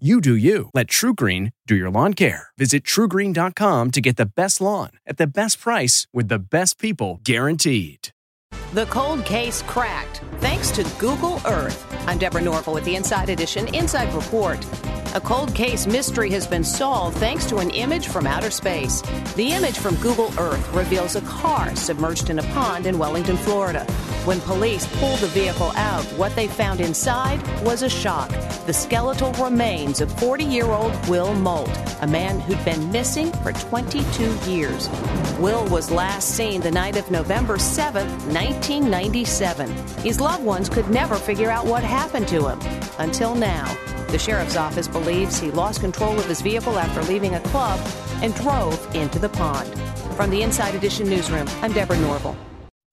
You do you. Let TruGreen do your lawn care. Visit trugreen.com to get the best lawn at the best price with the best people guaranteed. The cold case cracked thanks to Google Earth. I'm Deborah Norville with the Inside Edition Inside Report. A cold case mystery has been solved thanks to an image from outer space. The image from Google Earth reveals a car submerged in a pond in Wellington, Florida. When police pulled the vehicle out, what they found inside was a shock. The skeletal remains of 40 year old Will Moldt, a man who'd been missing for 22 years. Will was last seen the night of November 7, 1997. His loved ones could never figure out what happened to him until now. The sheriff's office believes he lost control of his vehicle after leaving a club and drove into the pond. From the Inside Edition newsroom, I'm Deborah Norville.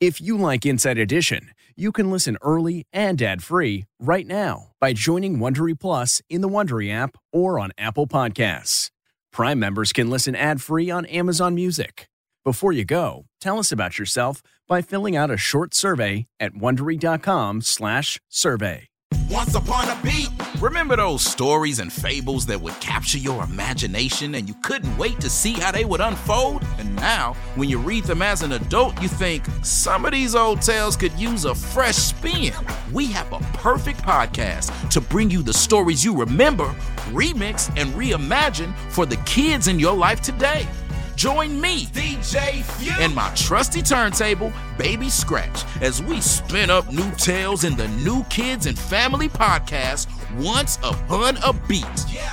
If you like Inside Edition, you can listen early and ad-free right now by joining Wondery Plus in the Wondery app or on Apple Podcasts. Prime members can listen ad-free on Amazon Music. Before you go, tell us about yourself by filling out a short survey at wondery.com/survey. Once upon a beat. Remember those stories and fables that would capture your imagination and you couldn't wait to see how they would unfold? Now, when you read them as an adult, you think some of these old tales could use a fresh spin. We have a perfect podcast to bring you the stories you remember, remix, and reimagine for the kids in your life today. Join me, DJ Few, and my trusty turntable, Baby Scratch, as we spin up new tales in the New Kids and Family podcast, Once Upon a Beat.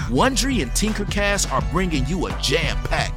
Wondery and Tinkercast are bringing you a jam packed,